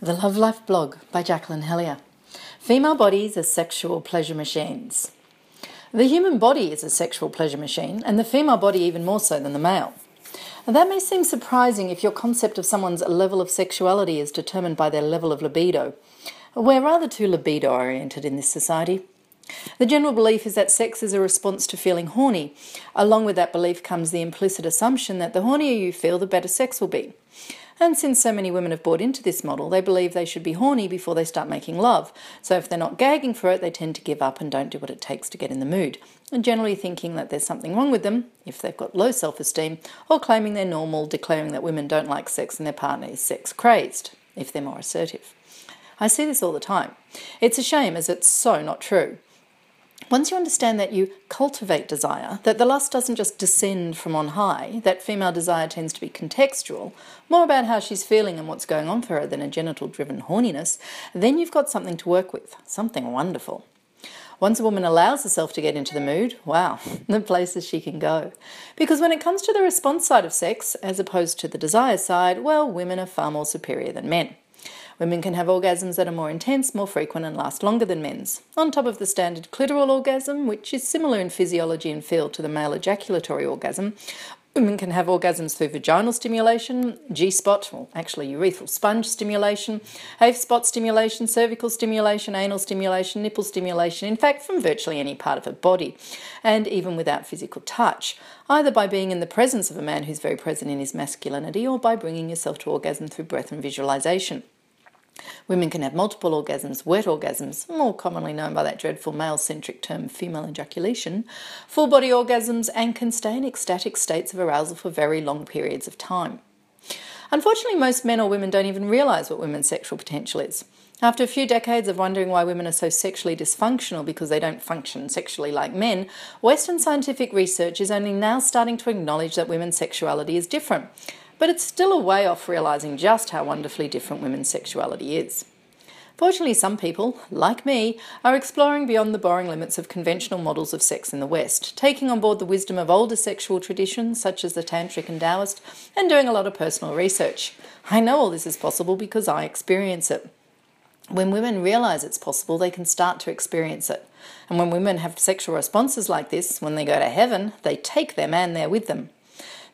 The Love Life blog by Jacqueline Hellyer. Female bodies are sexual pleasure machines. The human body is a sexual pleasure machine, and the female body even more so than the male. And that may seem surprising if your concept of someone's level of sexuality is determined by their level of libido. We're rather too libido oriented in this society. The general belief is that sex is a response to feeling horny. Along with that belief comes the implicit assumption that the hornier you feel, the better sex will be. And since so many women have bought into this model, they believe they should be horny before they start making love. So if they're not gagging for it, they tend to give up and don't do what it takes to get in the mood. And generally thinking that there's something wrong with them if they've got low self esteem, or claiming they're normal, declaring that women don't like sex and their partner is sex crazed if they're more assertive. I see this all the time. It's a shame as it's so not true. Once you understand that you cultivate desire, that the lust doesn't just descend from on high, that female desire tends to be contextual, more about how she's feeling and what's going on for her than a genital driven horniness, then you've got something to work with, something wonderful. Once a woman allows herself to get into the mood, wow, the places she can go. Because when it comes to the response side of sex, as opposed to the desire side, well, women are far more superior than men. Women can have orgasms that are more intense, more frequent, and last longer than men's. On top of the standard clitoral orgasm, which is similar in physiology and feel to the male ejaculatory orgasm, Women can have orgasms through vaginal stimulation, G spot, or actually urethral sponge stimulation, A spot stimulation, cervical stimulation, anal stimulation, nipple stimulation, in fact, from virtually any part of her body, and even without physical touch, either by being in the presence of a man who's very present in his masculinity or by bringing yourself to orgasm through breath and visualization. Women can have multiple orgasms, wet orgasms, more commonly known by that dreadful male centric term female ejaculation, full body orgasms, and can stay in ecstatic states of arousal for very long periods of time. Unfortunately, most men or women don't even realise what women's sexual potential is. After a few decades of wondering why women are so sexually dysfunctional because they don't function sexually like men, Western scientific research is only now starting to acknowledge that women's sexuality is different but it's still a way off realising just how wonderfully different women's sexuality is. Fortunately, some people, like me, are exploring beyond the boring limits of conventional models of sex in the West, taking on board the wisdom of older sexual traditions such as the Tantric and Taoist, and doing a lot of personal research. I know all this is possible because I experience it. When women realise it's possible, they can start to experience it. And when women have sexual responses like this, when they go to heaven, they take their man there with them.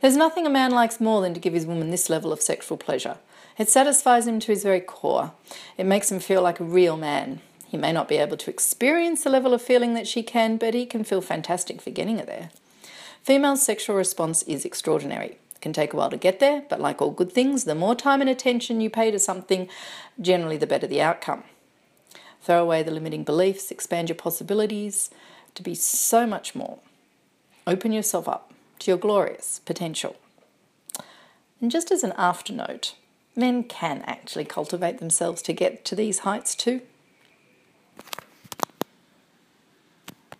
There's nothing a man likes more than to give his woman this level of sexual pleasure. It satisfies him to his very core. It makes him feel like a real man. He may not be able to experience the level of feeling that she can, but he can feel fantastic for getting her there. Female sexual response is extraordinary. It can take a while to get there, but like all good things, the more time and attention you pay to something, generally the better the outcome. Throw away the limiting beliefs, expand your possibilities to be so much more. Open yourself up to your glorious potential. And just as an afternote, men can actually cultivate themselves to get to these heights too.